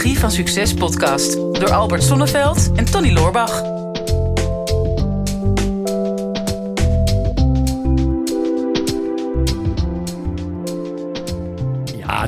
Psychologie van Succes podcast door Albert Sonneveld en Tony Loorbach.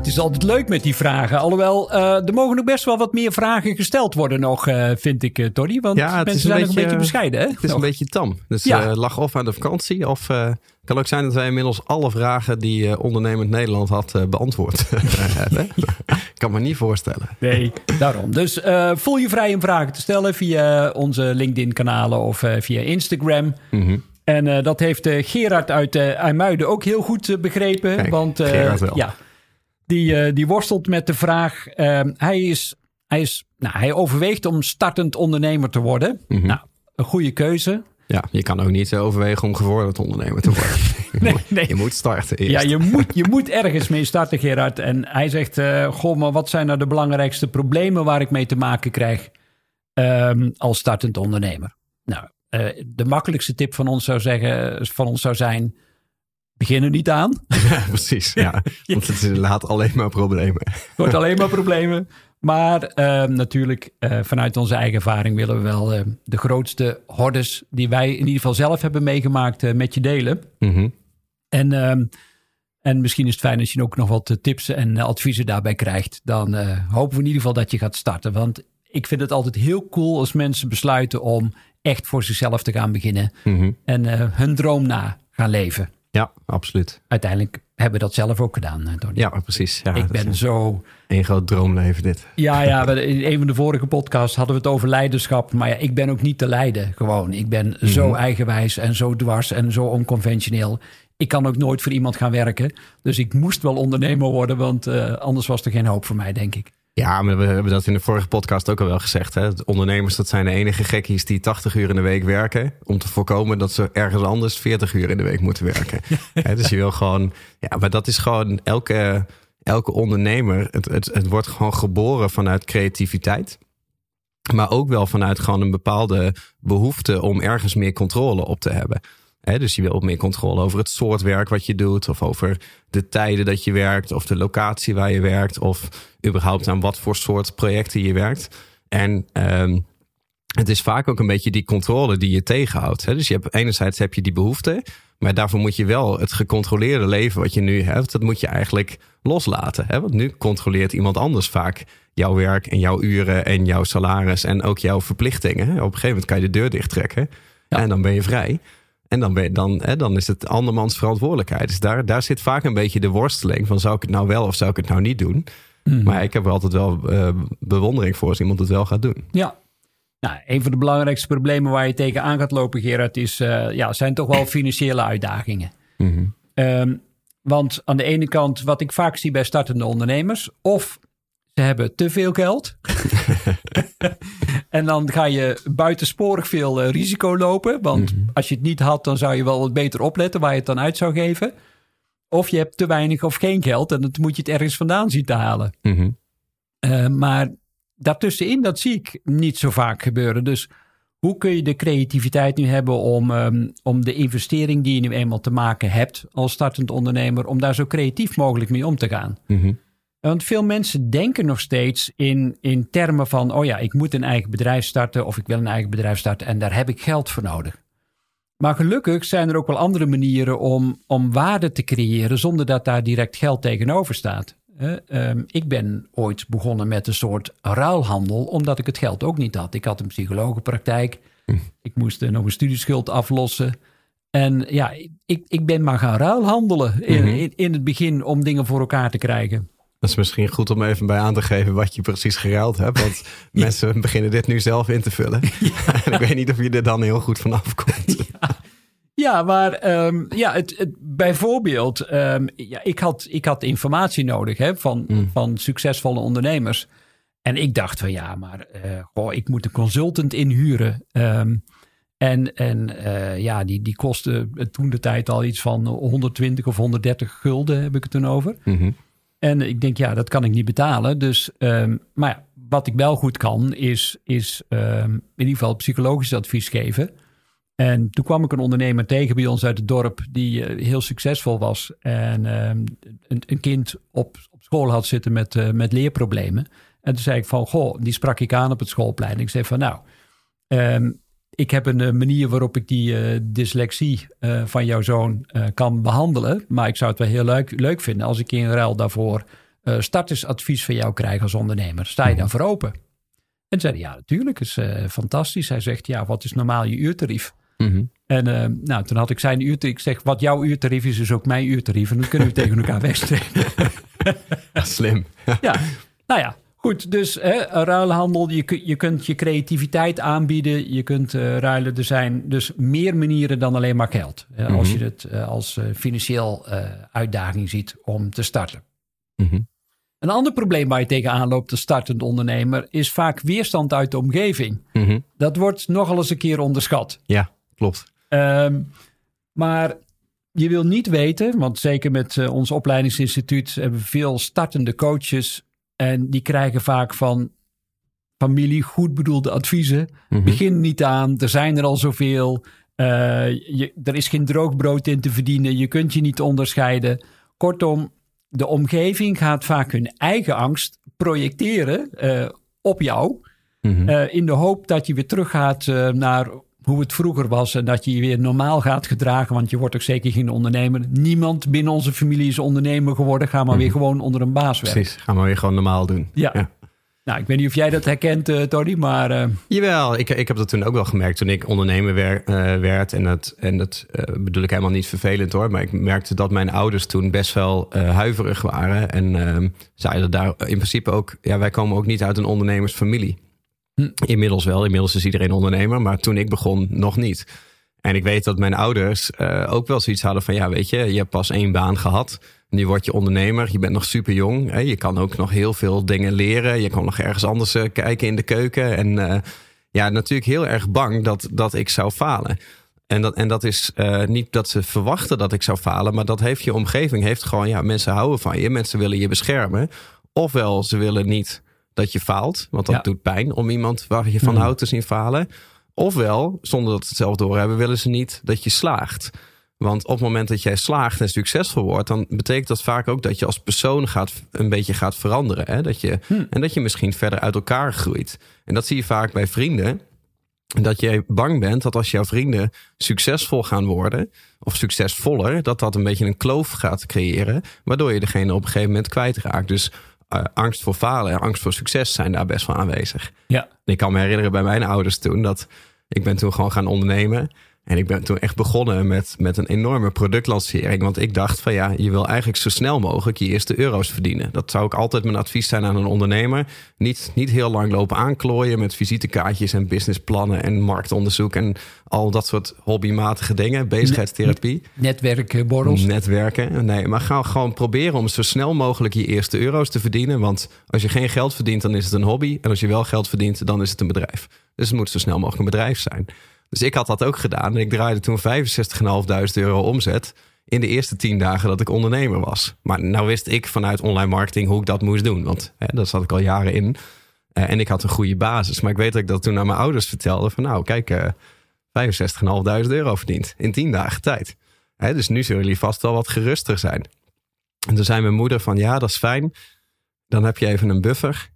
Het is altijd leuk met die vragen. Alhoewel, eh, er mogen ook best wel wat meer vragen gesteld worden nog, eh, vind ik, uh, Tony. Want Ja, mensen zijn nog een beetje, bescheiden, hè? Het is Nog. een beetje tam. Dus Ja. eh, lag of aan de vakantie. Of eh, het kan ook zijn dat wij inmiddels alle vragen die eh, ondernemend Nederland had eh, beantwoord hebben. Ik kan me niet voorstellen. Nee, daarom. Dus eh, voel je vrij om vragen te stellen via onze LinkedIn-kanalen of eh, via Instagram. Mhm. En eh, dat heeft eh, Gerard uit eh IJmuiden ook heel goed eh, begrepen. Kijk, want eh, Gerard wel. ja, die, eh, die worstelt met de vraag. eh, hij, is, hij, is, nou, hij overweegt om startend ondernemer te worden. Mhm. Nou, een goede keuze. Ja, je kan ook niet eh, overwegen om gevorderd ondernemer te worden. Nee, nee. Je moet starten eerst. Ja, je moet, je moet ergens mee starten, Gerard. En hij zegt: eh, Goh, maar wat zijn nou de belangrijkste problemen waar ik mee te maken krijg ehm, als startend ondernemer? Nou, de makkelijkste tip van ons zou, zeggen, van ons zou zijn: begin er niet aan. Ja, precies. Ja. Want het is inderdaad alleen maar problemen. Het wordt alleen maar problemen. Maar ehm, natuurlijk, eh, vanuit onze eigen ervaring willen we wel eh, de grootste hordes die wij in ieder geval zelf hebben meegemaakt eh, met je delen. Mhm. En, ehm, en misschien is het fijn als je ook nog wat eh, tips en adviezen daarbij krijgt. Dan hopen we in ieder geval dat je gaat starten. Want ik vind het altijd heel cool als mensen besluiten om echt voor zichzelf te gaan beginnen. Mhm. En hun droom na gaan leven. Ja, absoluut. Uiteindelijk hebben we dat zelf ook gedaan. eh, Tony. Ja, precies. Ja, ik ben zo een groot droomleven dit. Ja, ja, in een van de vorige podcasts hadden we het over leiderschap. Maar ja, ik ben ook niet te leiden. Gewoon. Ik ben zo eigenwijs en zo dwars en zo onconventioneel. Ik kan ook nooit voor iemand gaan werken. Dus ik moest wel ondernemer worden, want eh, anders was er geen hoop voor mij, denk ik. Ja, maar we hebben dat in de vorige podcast ook al wel gezegd. Hè? De Ondernemers, dat zijn de enige gekkies die 80 uur in de week werken. Om te voorkomen dat ze ergens anders 40 uur in de week moeten werken. Dus je wil gewoon. Ja, maar dat is gewoon elke, elke ondernemer. Het, het, het wordt gewoon geboren vanuit creativiteit. Maar ook wel vanuit gewoon een bepaalde behoefte om ergens meer controle op te hebben. Dus je wil meer controle over het soort werk wat je doet, of over de tijden dat je werkt, of de locatie waar je werkt, of überhaupt aan wat voor soort projecten je werkt. En ehm, het is vaak ook een beetje die controle die je tegenhoudt. Dus je hebt, enerzijds heb je die behoefte, maar daarvoor moet je wel het gecontroleerde leven wat je nu hebt, dat moet je eigenlijk loslaten. Want nu controleert iemand anders vaak jouw werk en jouw uren en jouw salaris en ook jouw verplichtingen. Op een gegeven moment kan je de deur dichttrekken Ja. en dan ben je vrij. En dan, ben je, dan, hè, dan is het andermans verantwoordelijkheid. Dus daar, daar zit vaak een beetje de worsteling van zou ik het nou wel of zou ik het nou niet doen. Maar ik heb er altijd wel eh, bewondering voor als iemand het wel gaat doen. Ja. Nou, een van de belangrijkste problemen waar je tegenaan gaat lopen, Gerard, is, eh, ja, zijn toch wel financiële uitdagingen. Mhm. Ehm, want aan de ene kant, wat ik vaak zie bij startende ondernemers, of ze hebben te veel geld. en dan ga je buitensporig veel eh, risico lopen. Want als je het niet had, dan zou je wel wat beter opletten waar je het dan uit zou geven. Of je hebt te weinig of geen geld en dan moet je het ergens vandaan zien te halen. Mhm. Eh, maar daartussenin, dat zie ik niet zo vaak gebeuren. Dus hoe kun je de creativiteit nu hebben om, ehm, om de investering die je nu eenmaal te maken hebt als startend ondernemer, om daar zo creatief mogelijk mee om te gaan? Mhm. Want veel mensen denken nog steeds in, in termen van, oh ja, ik moet een eigen bedrijf starten of ik wil een eigen bedrijf starten en daar heb ik geld voor nodig. Maar gelukkig zijn er ook wel andere manieren om, om waarde te creëren zonder dat daar direct geld tegenover staat. Ehm, ik ben ooit begonnen met een soort ruilhandel, omdat ik het geld ook niet had. Ik had een psychologenpraktijk, ik moest eh, nog een studieschuld aflossen. En ja, ik, ik ben maar gaan ruilhandelen in, in, in het begin om dingen voor elkaar te krijgen. Dat is misschien goed om even bij aan te geven wat je precies geruild hebt. Want mensen beginnen dit nu zelf in te vullen. en ik weet niet of je er dan heel goed van afkomt. Ja, maar ehm, ja, het, het, bijvoorbeeld, ehm, ja, ik, had, ik had informatie nodig hè, van, van succesvolle ondernemers. En ik dacht van ja, maar eh, goh, ik moet een consultant inhuren. Ehm, en en eh, ja, die, die kostte toen de tijd al iets van 120 of 130 gulden, heb ik het toen over. Mhm. En ik denk, ja, dat kan ik niet betalen. Dus, ehm, maar wat ik wel goed kan, is, is ehm, in ieder geval psychologisch advies geven. En toen kwam ik een ondernemer tegen bij ons uit het dorp die eh, heel succesvol was. En ehm, een, een kind op, op school had zitten met, eh, met leerproblemen. En toen zei ik van, goh, die sprak ik aan op het schoolplein. Ik zei van, nou, ik heb een eh, manier waarop ik die uh, dyslexie uh, van jouw zoon kan behandelen. Maar ik zou het wel heel leuk, leuk vinden als ik in ruil daarvoor startersadvies van jou krijg als ondernemer. Sta je dan voor open? En zei ja, natuurlijk, is fantastisch. Hij zegt, ja, wat is normaal je uurtarief? Mhm. En nou, toen had ik zijn uurtarief. Ik zeg, wat jouw uurtarief is, is ook mijn uurtarief. En dan kunnen we tegen elkaar wegstrepen. Slim. ja, nou ja, Goed, dus hè, ruilhandel, je, je kunt je creativiteit aanbieden, je kunt uh, ruilen. Er zijn dus meer manieren dan alleen maar geld. Als Mhm. je het uh, als uh, financieel uitdaging ziet om te starten. Mhm. Een ander probleem waar je tegenaan loopt als startend ondernemer is vaak weerstand uit de omgeving. Mhm. Dat wordt nogal eens een keer onderschat. Ja, klopt. Um, maar je wil niet weten, want zeker met ons opleidingsinstituut hebben we veel startende coaches en die krijgen vaak van familie goed bedoelde adviezen. Mhm. Begin niet aan, er zijn er al zoveel. Uh, je, er is geen droog brood in te verdienen. Je kunt je niet onderscheiden. Kortom, de omgeving gaat vaak hun eigen angst projecteren uh, op jou. Mhm. Uh, in de hoop dat je weer teruggaat naar hoe het vroeger was. En dat je je weer normaal gaat gedragen. Want je wordt ook zeker geen ondernemer. Niemand binnen onze familie is ondernemer geworden. Ga maar weer gewoon onder een baas werken. Precies, ga maar weer gewoon normaal doen. Ja. ja. Nou, ik weet niet of jij dat herkent, uh, Tony, maar... Uh... Jawel, ik, ik heb dat toen ook wel gemerkt toen ik ondernemer wer, uh, werd. En dat, en dat bedoel ik helemaal niet vervelend hoor. Maar ik merkte dat mijn ouders toen best wel huiverig waren. En ehm, zeiden daar in principe ook... Ja, wij komen ook niet uit een ondernemersfamilie. Hm. Inmiddels wel, inmiddels is iedereen ondernemer. Maar toen ik begon, nog niet. En ik weet dat mijn ouders ook wel zoiets hadden van... Ja, weet je, je hebt pas één baan gehad... Nu word je ondernemer, je bent nog super jong. Hè? Je kan ook nog heel veel dingen leren. Je kan nog ergens anders uh, kijken in de keuken. En uh, ja, natuurlijk heel erg bang dat, dat ik zou falen. En dat, en dat is niet dat ze verwachten dat ik zou falen, maar dat heeft je omgeving. Heeft gewoon, ja, mensen houden van je, mensen willen je beschermen. Ofwel, ze willen niet dat je faalt, want dat Ja. doet pijn om iemand waar je van Hmm. houdt te zien falen. Ofwel, zonder dat ze het zelf doorhebben, willen ze niet dat je slaagt. Want op het moment dat jij slaagt en succesvol wordt, dan betekent dat vaak ook dat je als persoon gaat, een beetje gaat veranderen. Hè? Dat je, Hmm. En dat je misschien verder uit elkaar groeit. En dat zie je vaak bij vrienden. Dat je bang bent dat als jouw vrienden succesvol gaan worden, of succesvoller, dat dat een beetje een kloof gaat creëren, waardoor je degene op een gegeven moment kwijtraakt. Dus uh, angst voor falen en angst voor succes zijn daar best wel aanwezig. Ja. Ik kan me herinneren bij mijn ouders toen dat ik ben toen gewoon gaan ondernemen. En ik ben toen echt begonnen met, met een enorme productlancering. Want ik dacht van ja, je wil eigenlijk zo snel mogelijk je eerste euro's verdienen. Dat zou ook altijd mijn advies zijn aan een ondernemer. Niet, niet heel lang lopen aanklooien met visitekaartjes en businessplannen en marktonderzoek en al dat soort hobbymatige dingen. Bezigheidstherapie. Netwerkborrels. Netwerken. Nee, maar ga gewoon proberen om zo snel mogelijk je eerste euro's te verdienen. Want als je geen geld verdient, dan is het een hobby. En als je wel geld verdient, dan is het een bedrijf. Dus het moet zo snel mogelijk een bedrijf zijn. Dus ik had dat ook gedaan. En ik draaide toen 65.500 euro omzet in de eerste tien dagen dat ik ondernemer was. Maar nou wist ik vanuit online marketing hoe ik dat moest doen. Want hè, daar zat ik al jaren in. Uh, en ik had een goede basis. Maar ik weet dat ik dat toen aan mijn ouders vertelde. Van nou, kijk, uh, 65.500 euro verdiend in tien dagen tijd. Hè, dus nu zullen jullie vast wel wat geruster zijn. En toen zei mijn moeder van ja, dat is fijn. Dan heb je even een buffer.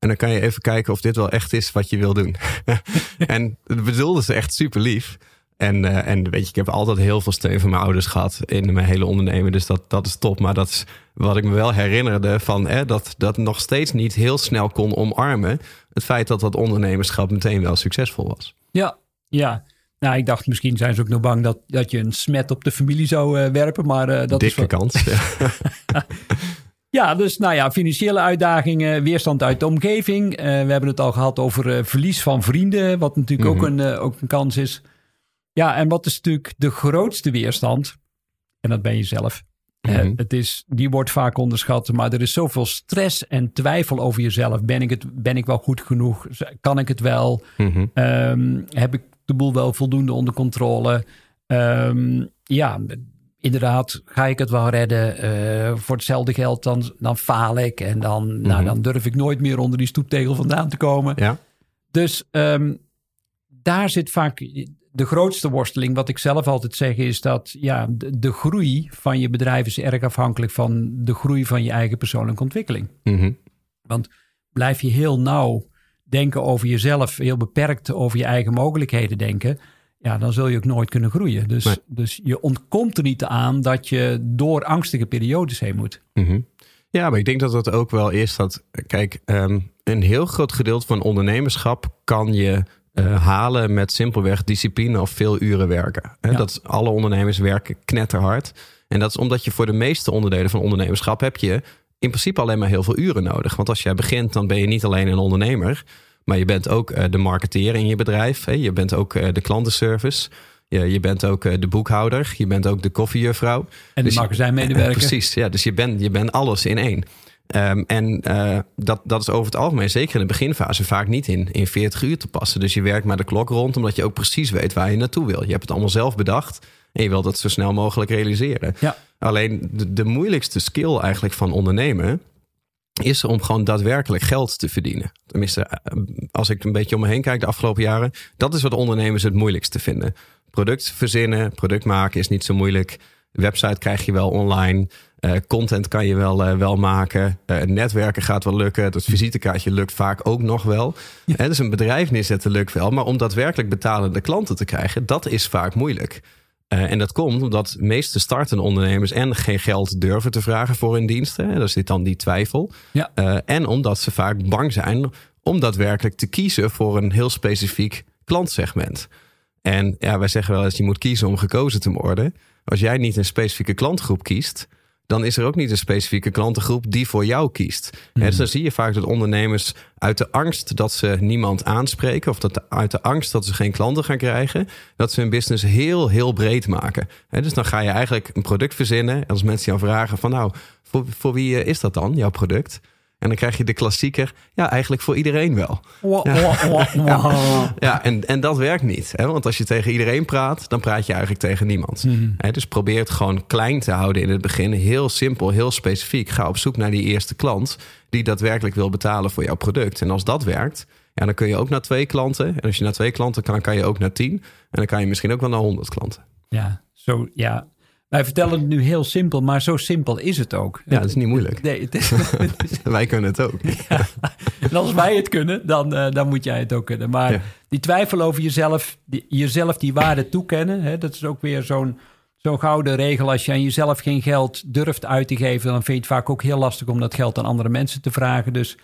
En dan kan je even kijken of dit wel echt is wat je wil doen. en dat bedoelde ze echt super lief. En, uh, en weet je, ik heb altijd heel veel steun van mijn ouders gehad in mijn hele ondernemen. Dus dat, dat is top. Maar dat is wat ik me wel herinnerde van eh, dat dat nog steeds niet heel snel kon omarmen. Het feit dat dat ondernemerschap meteen wel succesvol was. Ja, ja. Nou, ik dacht misschien zijn ze ook nog bang dat, dat je een smet op de familie zou uh, werpen. Maar uh, dat Dikke is wel... kans. Ja. Ja, dus nou ja, financiële uitdagingen, weerstand uit de omgeving. Uh, we hebben het al gehad over uh, verlies van vrienden, wat natuurlijk mm -hmm. ook, een, uh, ook een kans is. Ja, en wat is natuurlijk de grootste weerstand? En dat ben je zelf. Mm -hmm. het is, die wordt vaak onderschat, maar er is zoveel stress en twijfel over jezelf. Ben ik, het, ben ik wel goed genoeg? Kan ik het wel? Mm -hmm. um, heb ik de boel wel voldoende onder controle? Um, ja, inderdaad, ga ik het wel redden? Uh, voor hetzelfde geld, dan, dan faal ik. En dan, mm -hmm. nou, dan durf ik nooit meer onder die stoeptegel vandaan te komen. Ja. Dus um, daar zit vaak de grootste worsteling. Wat ik zelf altijd zeg is dat ja, de, de, groei van je bedrijf is erg afhankelijk van de groei van je eigen persoonlijke ontwikkeling. Mm -hmm. Want blijf je heel nauw denken over jezelf, heel beperkt over je eigen mogelijkheden denken, ja, dan zul je ook nooit kunnen groeien. Dus, Nee. dus je ontkomt er niet aan dat je door angstige periodes heen moet. Mhm. Ja, maar ik denk dat dat ook wel is dat, kijk, ehm, een heel groot gedeelte van ondernemerschap kan je eh, halen met simpelweg discipline of veel uren werken. Ja. Dat alle ondernemers werken knetterhard. En dat is omdat je voor de meeste onderdelen van ondernemerschap heb je in principe alleen maar heel veel uren nodig. Want als jij begint, dan ben je niet alleen een ondernemer, maar je bent ook eh, de marketeer in je bedrijf. Hè? Je bent ook eh, de klantenservice. Je, je bent ook eh, de boekhouder. Je bent ook de koffiejuffrouw. En Dus de je- magazijnmedewerker. Precies, ja. Dus je bent, je bent alles in één. Ehm, en dat, dat is over het algemeen, zeker in de beginfase, vaak niet in, in 40 uur te passen. Dus je werkt maar de klok rond, omdat je ook precies weet waar je naartoe wil. Je hebt het allemaal zelf bedacht en je wilt het zo snel mogelijk realiseren. Ja. Alleen de, de moeilijkste skill eigenlijk van ondernemen is om gewoon daadwerkelijk geld te verdienen. Tenminste, eh, als ik een beetje om me heen kijk de afgelopen jaren, dat is wat ondernemers het moeilijkste vinden. Product verzinnen, product maken is niet zo moeilijk. Website krijg je wel online. Eh, content kan je wel, eh, wel maken. Eh, netwerken gaat wel lukken. Het visitekaartje lukt vaak ook nog wel. Hè, dus een bedrijf neerzetten lukt wel. Maar om daadwerkelijk betalende klanten te krijgen, dat is vaak moeilijk. Eh, en dat komt omdat de meeste startende ondernemers en geen geld durven te vragen voor hun diensten. Daar zit dan die twijfel. Ja. Eh, en omdat ze vaak bang zijn om daadwerkelijk te kiezen voor een heel specifiek klantsegment. En ja, wij zeggen wel eens, je moet kiezen om gekozen te worden. Als jij niet een specifieke klantgroep kiest, dan is er ook niet een specifieke klantengroep die voor jou kiest. Dus dan zie je vaak dat ondernemers uit de angst dat ze niemand aanspreken, of dat de- uit de angst dat ze geen klanten gaan krijgen, dat ze hun business heel, heel breed maken. Dus dan ga je eigenlijk een product verzinnen. En als mensen jou vragen van nou, voor, voor wie eh, is dat dan, jouw product? En dan krijg je de klassieker, ja, eigenlijk voor iedereen wel. Ja, en, en dat werkt niet. Hè? Want als je tegen iedereen praat, dan praat je eigenlijk tegen niemand. Hè, dus probeer het gewoon klein te houden in het begin. Heel simpel, heel specifiek. Ga op zoek naar die eerste klant die daadwerkelijk wil betalen voor jouw product. En als dat werkt, ja, dan kun je ook naar twee klanten. En als je naar twee klanten kan, kan je ook naar tien. En dan kan je misschien ook wel naar honderd klanten. Ja, zo, ja. Wij vertellen het nu heel simpel, maar zo simpel is het ook. Ja, dat is niet moeilijk. Nee, het is, het is- Wij kunnen het ook. en als wij het kunnen, dan, eh, dan moet jij het ook kunnen. Maar Ja. die twijfel over jezelf, die, jezelf die waarde toekennen, hè, dat is ook weer zo'n zo'n gouden regel. Als je aan jezelf geen geld durft uit te geven, dan vind je het vaak ook heel lastig om dat geld aan andere mensen te vragen. Dus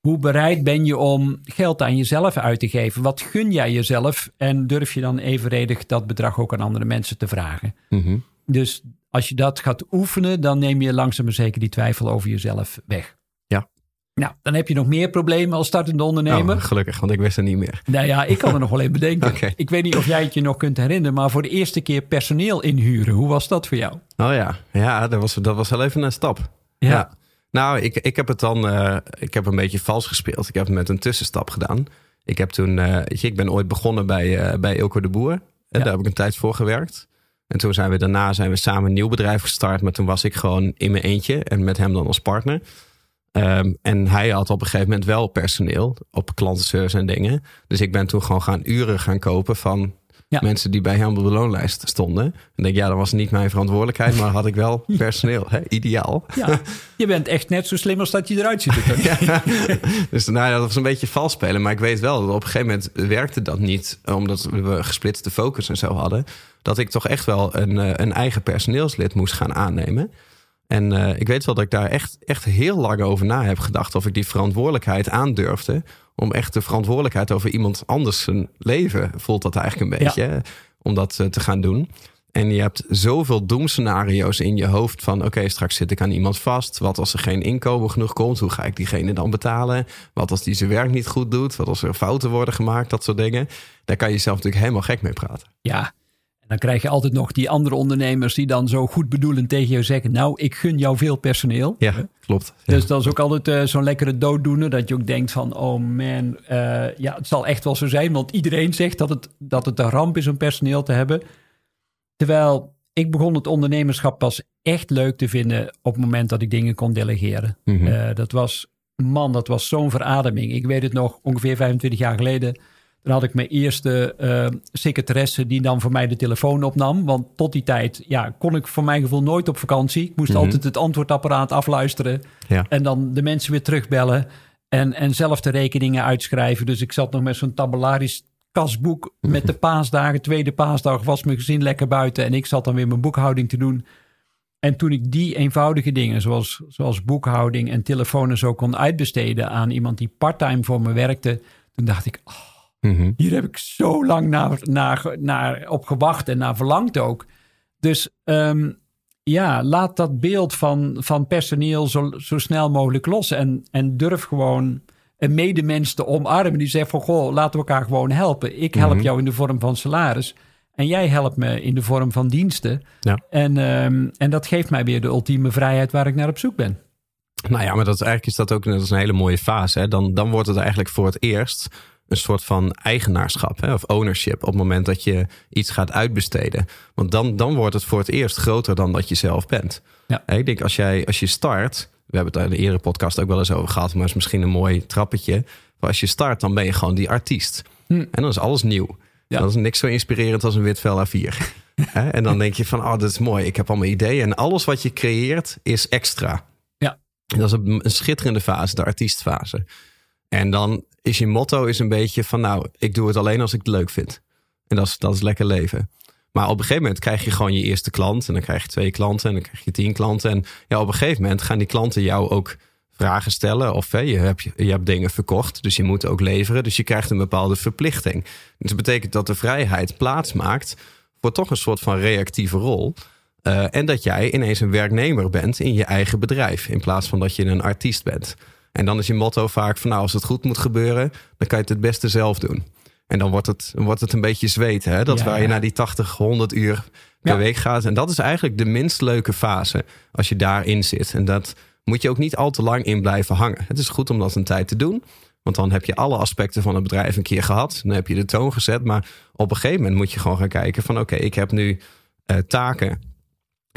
hoe bereid ben je om geld aan jezelf uit te geven? Wat gun jij jezelf? En durf je dan evenredig dat bedrag ook aan andere mensen te vragen? Mhm. Dus als je dat gaat oefenen, dan neem je langzaam maar zeker die twijfel over jezelf weg. Ja. Nou, dan heb je nog meer problemen als startende ondernemer. Oh, gelukkig, want ik wist het niet meer. Nou ja, ik kan er nog wel even bedenken. Ik weet niet of jij het je nog kunt herinneren, maar voor de eerste keer personeel inhuren, hoe was dat voor jou? Oh ja, ja dat, was, dat was wel even een stap. Ja. Nou, ik, ik heb het dan, eh, ik heb een beetje vals gespeeld. Ik heb het met een tussenstap gedaan. Ik heb toen, weet je, ik ben ooit begonnen bij, eh bij Ilko de Boer. En Ja. daar heb ik een tijd voor gewerkt. En toen zijn we daarna zijn we samen een nieuw bedrijf gestart. Maar toen was ik gewoon in mijn eentje en met hem dan als partner. Ehm, en hij had op een gegeven moment wel personeel op klantenservice en dingen. Dus ik ben toen gewoon gaan uren gaan kopen van Ja. mensen die bij hem op de loonlijst stonden. En ik denk, ja, dat was niet mijn verantwoordelijkheid, maar had ik wel personeel. Hè? Ideaal. Ja, je bent echt net zo slim als dat je eruit ziet. Ja. Dus nou ja, dat was een beetje vals spelen. Maar ik weet wel dat op een gegeven moment werkte dat niet. Omdat we gesplitste focus en zo hadden. Dat ik toch echt wel een, eh, een eigen personeelslid moest gaan aannemen. En eh, ik weet wel dat ik daar echt, echt heel lang over na heb gedacht. Of ik die verantwoordelijkheid aandurfde. Om echt de verantwoordelijkheid over iemand anders zijn leven. Voelt dat eigenlijk een beetje. Om dat eh, te gaan doen. En je hebt zoveel doemscenario's in je hoofd van... oké, straks zit ik aan iemand vast. Wat als er geen inkomen genoeg komt? Hoe ga ik diegene dan betalen? Wat als die zijn werk niet goed doet? Wat als er fouten worden gemaakt? Dat soort dingen. Daar kan je jezelf natuurlijk helemaal gek mee praten. ja, en dan krijg je altijd nog die andere ondernemers die dan zo goed bedoelend tegen jou zeggen... nou, ik gun jou veel personeel. Ja, klopt. Ja. Dus dat is ook altijd eh, zo'n lekkere dooddoener. Dat je ook denkt van, oh man, eh, ja, het zal echt wel zo zijn. Want iedereen zegt dat het, dat het een ramp is om personeel te hebben. Terwijl ik begon het ondernemerschap pas echt leuk te vinden op het moment dat ik dingen kon delegeren. Mhm. Eh, dat was, man, dat was zo'n verademing. Ik weet het nog, ongeveer 25 jaar geleden. Dan had ik mijn eerste eh, secretaresse die dan voor mij de telefoon opnam. Want tot die tijd ja, kon ik voor mijn gevoel nooit op vakantie. Ik moest Mhm. altijd het antwoordapparaat afluisteren. Ja. En dan de mensen weer terugbellen. En, en zelf de rekeningen uitschrijven. Dus ik zat nog met zo'n tabellarisch kasboek met de paasdagen. Tweede paasdag was mijn gezin lekker buiten. En ik zat dan weer mijn boekhouding te doen. En toen ik die eenvoudige dingen, zoals, zoals boekhouding en telefoon en zo kon uitbesteden aan iemand die parttime voor me werkte, toen dacht ik, oh, Mhm. hier heb ik zo lang naar, naar, naar op gewacht en naar verlangd ook. Dus ehm, ja, laat dat beeld van, van personeel zo, zo snel mogelijk los. En, en durf gewoon een medemens te omarmen die zegt van... goh, laten we elkaar gewoon helpen. Ik help Mhm. jou in de vorm van salaris. En jij helpt me in de vorm van diensten. Ja. En, ehm, en dat geeft mij weer de ultieme vrijheid waar ik naar op zoek ben. Nou ja, maar dat, eigenlijk is dat ook dat is een hele mooie fase. Hè? Dan, dan wordt het eigenlijk voor het eerst een soort van eigenaarschap hè? of ownership op het moment dat je iets gaat uitbesteden. Want dan, dan wordt het voor het eerst groter dan dat je zelf bent. Ja. Ik denk als, jij, als je start, we hebben het daar in de eerdere podcast ook wel eens over gehad, maar is misschien een mooi trappetje. Maar als je start, dan ben je gewoon die artiest. Hm. En dan is alles nieuw. Ja. Dan is niks zo inspirerend als een wit vel A4. Hè? en dan denk je van, oh, dat is mooi. Ik heb allemaal ideeën. En alles wat je creëert is extra. Ja. En dat is een schitterende fase, de artiestfase. En dan is je motto is een beetje van, nou, ik doe het alleen als ik het leuk vind. En dat is, dat is lekker leven. Maar op een gegeven moment krijg je gewoon je eerste klant. En dan krijg je twee klanten en dan krijg je tien klanten. En ja, op een gegeven moment gaan die klanten jou ook vragen stellen. Of hè, je, hebt, je hebt dingen verkocht, dus je moet ook leveren. Dus je krijgt een bepaalde verplichting. Dus dat betekent dat de vrijheid plaats maakt voor toch een soort van reactieve rol. Eh, en dat jij ineens een werknemer bent in je eigen bedrijf. In plaats van dat je een artiest bent. En dan is je motto vaak van nou, als het goed moet gebeuren, dan kan je het het beste zelf doen. En dan wordt het, wordt het een beetje zweten. Hè? Dat Ja. waar je naar die 80, 100 uur per Ja. week gaat. En dat is eigenlijk de minst leuke fase als je daarin zit. En dat moet je ook niet al te lang in blijven hangen. Het is goed om dat een tijd te doen. Want dan heb je alle aspecten van het bedrijf een keer gehad. Dan heb je de toon gezet. Maar op een gegeven moment moet je gewoon gaan kijken van oké, ik heb nu eh, taken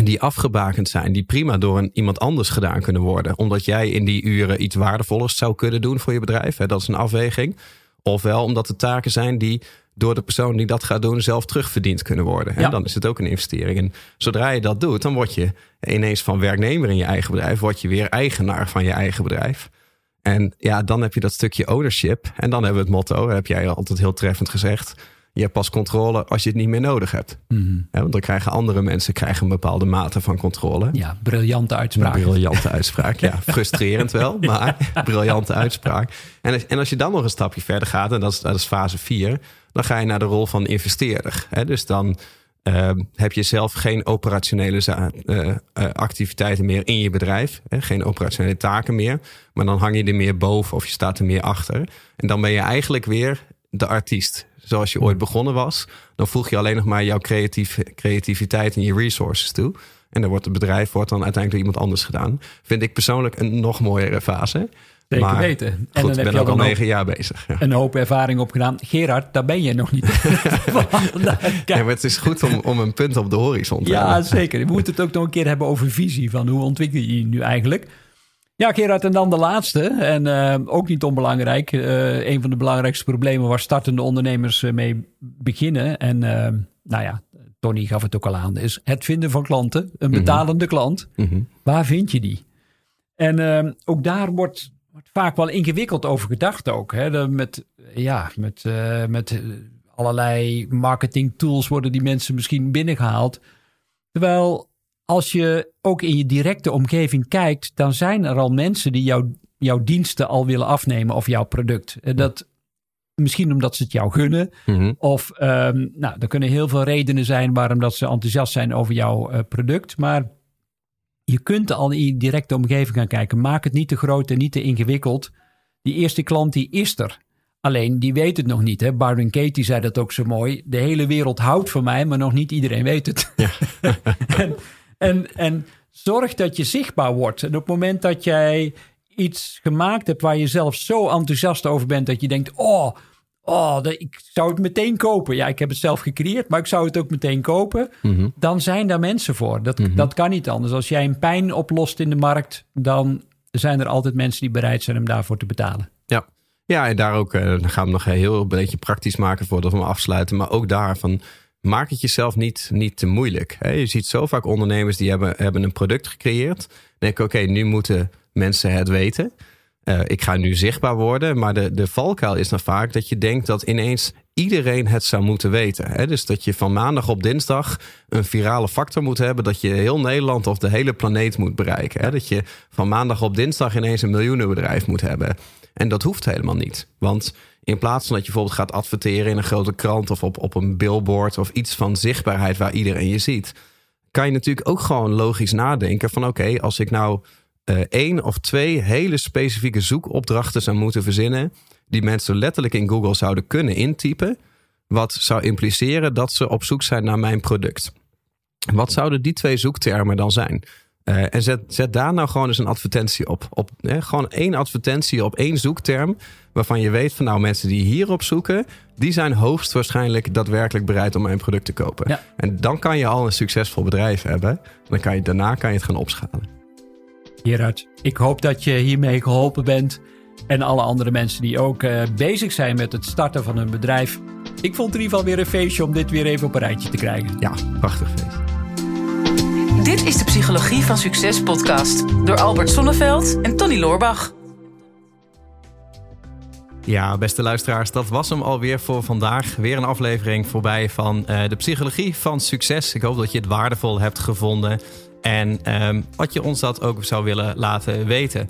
die afgebakend zijn, die prima door een, iemand anders gedaan kunnen worden. Omdat jij in die uren iets waardevollers zou kunnen doen voor je bedrijf. Hè? Dat is een afweging. Ofwel omdat het taken zijn die door de persoon die dat gaat doen zelf terugverdiend kunnen worden. Hè? Ja. Dan is het ook een investering. En zodra je dat doet, dan word je ineens van werknemer in je eigen bedrijf, word je weer eigenaar van je eigen bedrijf. En ja, dan heb je dat stukje ownership. En dan hebben we het motto, heb jij altijd heel treffend gezegd. Je hebt pas controle als je het niet meer nodig hebt. Hè, want dan krijgen andere mensen krijgen een bepaalde mate van controle. Ja, briljante Een uitspraak. briljante uitspraak. Ja, frustrerend wel, maar briljante uitspraak. En als, en als je dan nog een stapje verder gaat, en dat is, dat is fase 4, dan ga je naar de rol van investeerder. Hè? Dus dan eh, heb je zelf geen operationele eh, eh, activiteiten meer in je bedrijf. Hè? Geen operationele taken meer. Maar dan hang je er meer boven of je staat er meer achter. En dan ben je eigenlijk weer de artiest. Zoals je ooit begonnen was. Dan voeg je alleen nog maar jouw creatief, creativiteit en je resources toe. En dan wordt het bedrijf wordt dan uiteindelijk door iemand anders gedaan. Vind ik persoonlijk een nog mooiere fase. Zeker Maar weten. En Goed, dan ik heb ben je ook al negen jaar bezig. Ja. een hoop ervaring opgedaan. Gerard, daar ben je nog niet. Ja, maar het is goed om, om een punt op de horizon te Ja, hebben. zeker. We moeten het ook nog een keer hebben over visie. Van hoe ontwikkel je je nu eigenlijk? Ja, Gerard, en dan de laatste. En eh, ook niet onbelangrijk. Eh, een van de belangrijkste problemen waar startende ondernemers eh, mee beginnen. En nou ja, Tony gaf het ook al aan. Is het vinden van klanten. Een betalende klant. Mhm. Waar vind je die? En ook daar wordt, wordt vaak wel ingewikkeld over gedacht ook. Hè? De- met, ja, met, met allerlei marketing tools worden die mensen misschien binnengehaald. Terwijl als je ook in je directe omgeving kijkt, dan zijn er al mensen die jouw, jouw diensten al willen afnemen of jouw product. En dat misschien omdat ze het jou gunnen. Mhm. Of ehm, nou, er kunnen heel veel redenen zijn waarom dat ze enthousiast zijn over jouw eh, product. Maar je kunt al in je directe omgeving gaan kijken. Maak het niet te groot en niet te ingewikkeld. Die eerste klant die is er. Alleen die weet het nog niet. Hè? Byron Katie zei dat ook zo mooi. De hele wereld houdt van mij, maar nog niet iedereen weet het. en, en, en zorg dat je zichtbaar wordt. En op het moment dat jij iets gemaakt hebt waar je zelf zo enthousiast over bent dat je denkt: oh, oh ik zou het meteen kopen. Ja, ik heb het zelf gecreëerd, maar ik zou het ook meteen kopen. Mhm. Dan zijn daar mensen voor. Dat, dat kan niet anders. Als jij een pijn oplost in de markt, dan zijn er altijd mensen die bereid zijn om daarvoor te betalen. Ja. ja, en daar ook, eh, dan gaan we nog heel een beetje praktisch maken voordat we hem afsluiten. Maar ook daarvan, maak het jezelf niet, niet te moeilijk. Je ziet zo vaak ondernemers die hebben, hebben een product gecreëerd. Denk oké, nu moeten mensen het weten. uh, ik ga nu zichtbaar worden. Maar de, de valkuil is dan vaak dat je denkt dat ineens iedereen het zou moeten weten. Hè? Dus dat je van maandag op dinsdag een virale factor moet hebben. Dat je heel Nederland of de hele planeet moet bereiken. Hè? Dat je van maandag op dinsdag ineens een miljoenenbedrijf moet hebben. En dat hoeft helemaal niet. Want in plaats van dat je bijvoorbeeld gaat adverteren in een grote krant of op, op een billboard of iets van zichtbaarheid waar iedereen je ziet, kan je natuurlijk ook gewoon logisch nadenken van oké, als ik nou uh, één of twee hele specifieke zoekopdrachten zou moeten verzinnen, die mensen letterlijk in Google zouden kunnen intypen, wat zou impliceren dat ze op zoek zijn naar mijn product. Wat zouden die twee zoektermen dan zijn? Uh, en zet, zet daar nou gewoon eens een advertentie op. op hè, gewoon één advertentie op één zoekterm. Waarvan je weet van nou mensen die hierop zoeken. Die zijn hoogstwaarschijnlijk daadwerkelijk bereid om mijn product te kopen. Ja. En dan kan je al een succesvol bedrijf hebben. Dan kan je, daarna kan je het gaan opschalen. Gerard, ik hoop dat je hiermee geholpen bent. En alle andere mensen die ook uh, bezig zijn met het starten van een bedrijf. Ik vond het in ieder geval weer een feestje om dit weer even op een rijtje te krijgen. Ja, prachtig feest. Dit is de Psychologie van Succes podcast door Albert Sonneveld en Tony Loorbach. Ja, beste luisteraars, dat was hem alweer voor vandaag. Weer een aflevering voorbij van uh, de Psychologie van Succes. Ik hoop dat je het waardevol hebt gevonden en um, wat je ons dat ook zou willen laten weten.